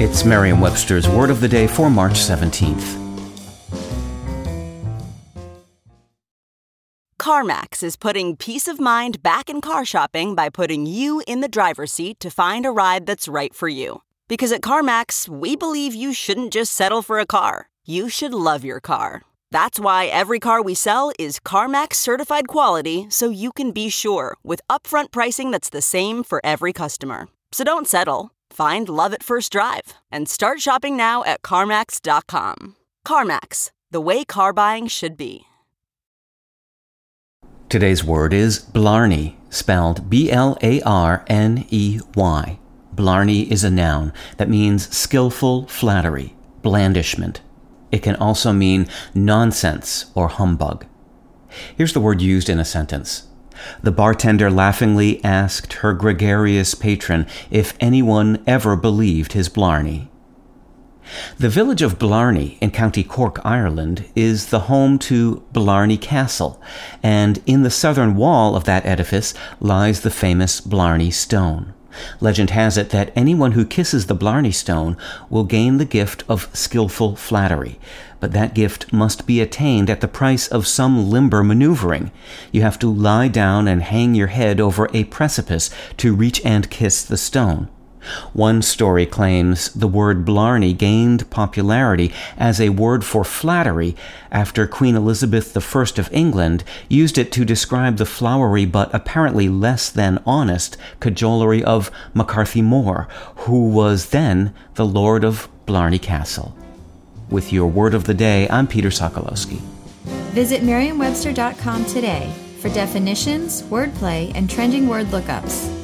It's Merriam Webster's Word of the Day for March 17th. CarMax is putting peace of mind back in car shopping by putting you in the driver's seat to find a ride that's right for you. Because at CarMax, we believe you shouldn't just settle for a car, you should love your car. That's why every car we sell is CarMax certified quality so you can be sure with upfront pricing that's the same for every customer. So don't settle. Find love at first drive and start shopping now at CarMax.com. CarMax, the way car buying should be. Today's word is blarney, spelled B L A R N E Y. Blarney is a noun that means skillful flattery, blandishment. It can also mean nonsense or humbug. Here's the word used in a sentence. The bartender laughingly asked her gregarious patron if anyone ever believed his blarney. The village of Blarney in County Cork, Ireland, is the home to Blarney Castle, and in the southern wall of that edifice lies the famous Blarney Stone. Legend has it that anyone who kisses the Blarney Stone will gain the gift of skillful flattery, but that gift must be attained at the price of some limber maneuvering. You have to lie down and hang your head over a precipice to reach and kiss the stone. One story claims the word Blarney gained popularity as a word for flattery after Queen Elizabeth I of England used it to describe the flowery but apparently less than honest cajolery of McCarthy More, who was then the Lord of Blarney Castle. With your word of the day, I'm Peter Sokolowski. Visit Merriam-Webster.com today for definitions, wordplay, and trending word lookups.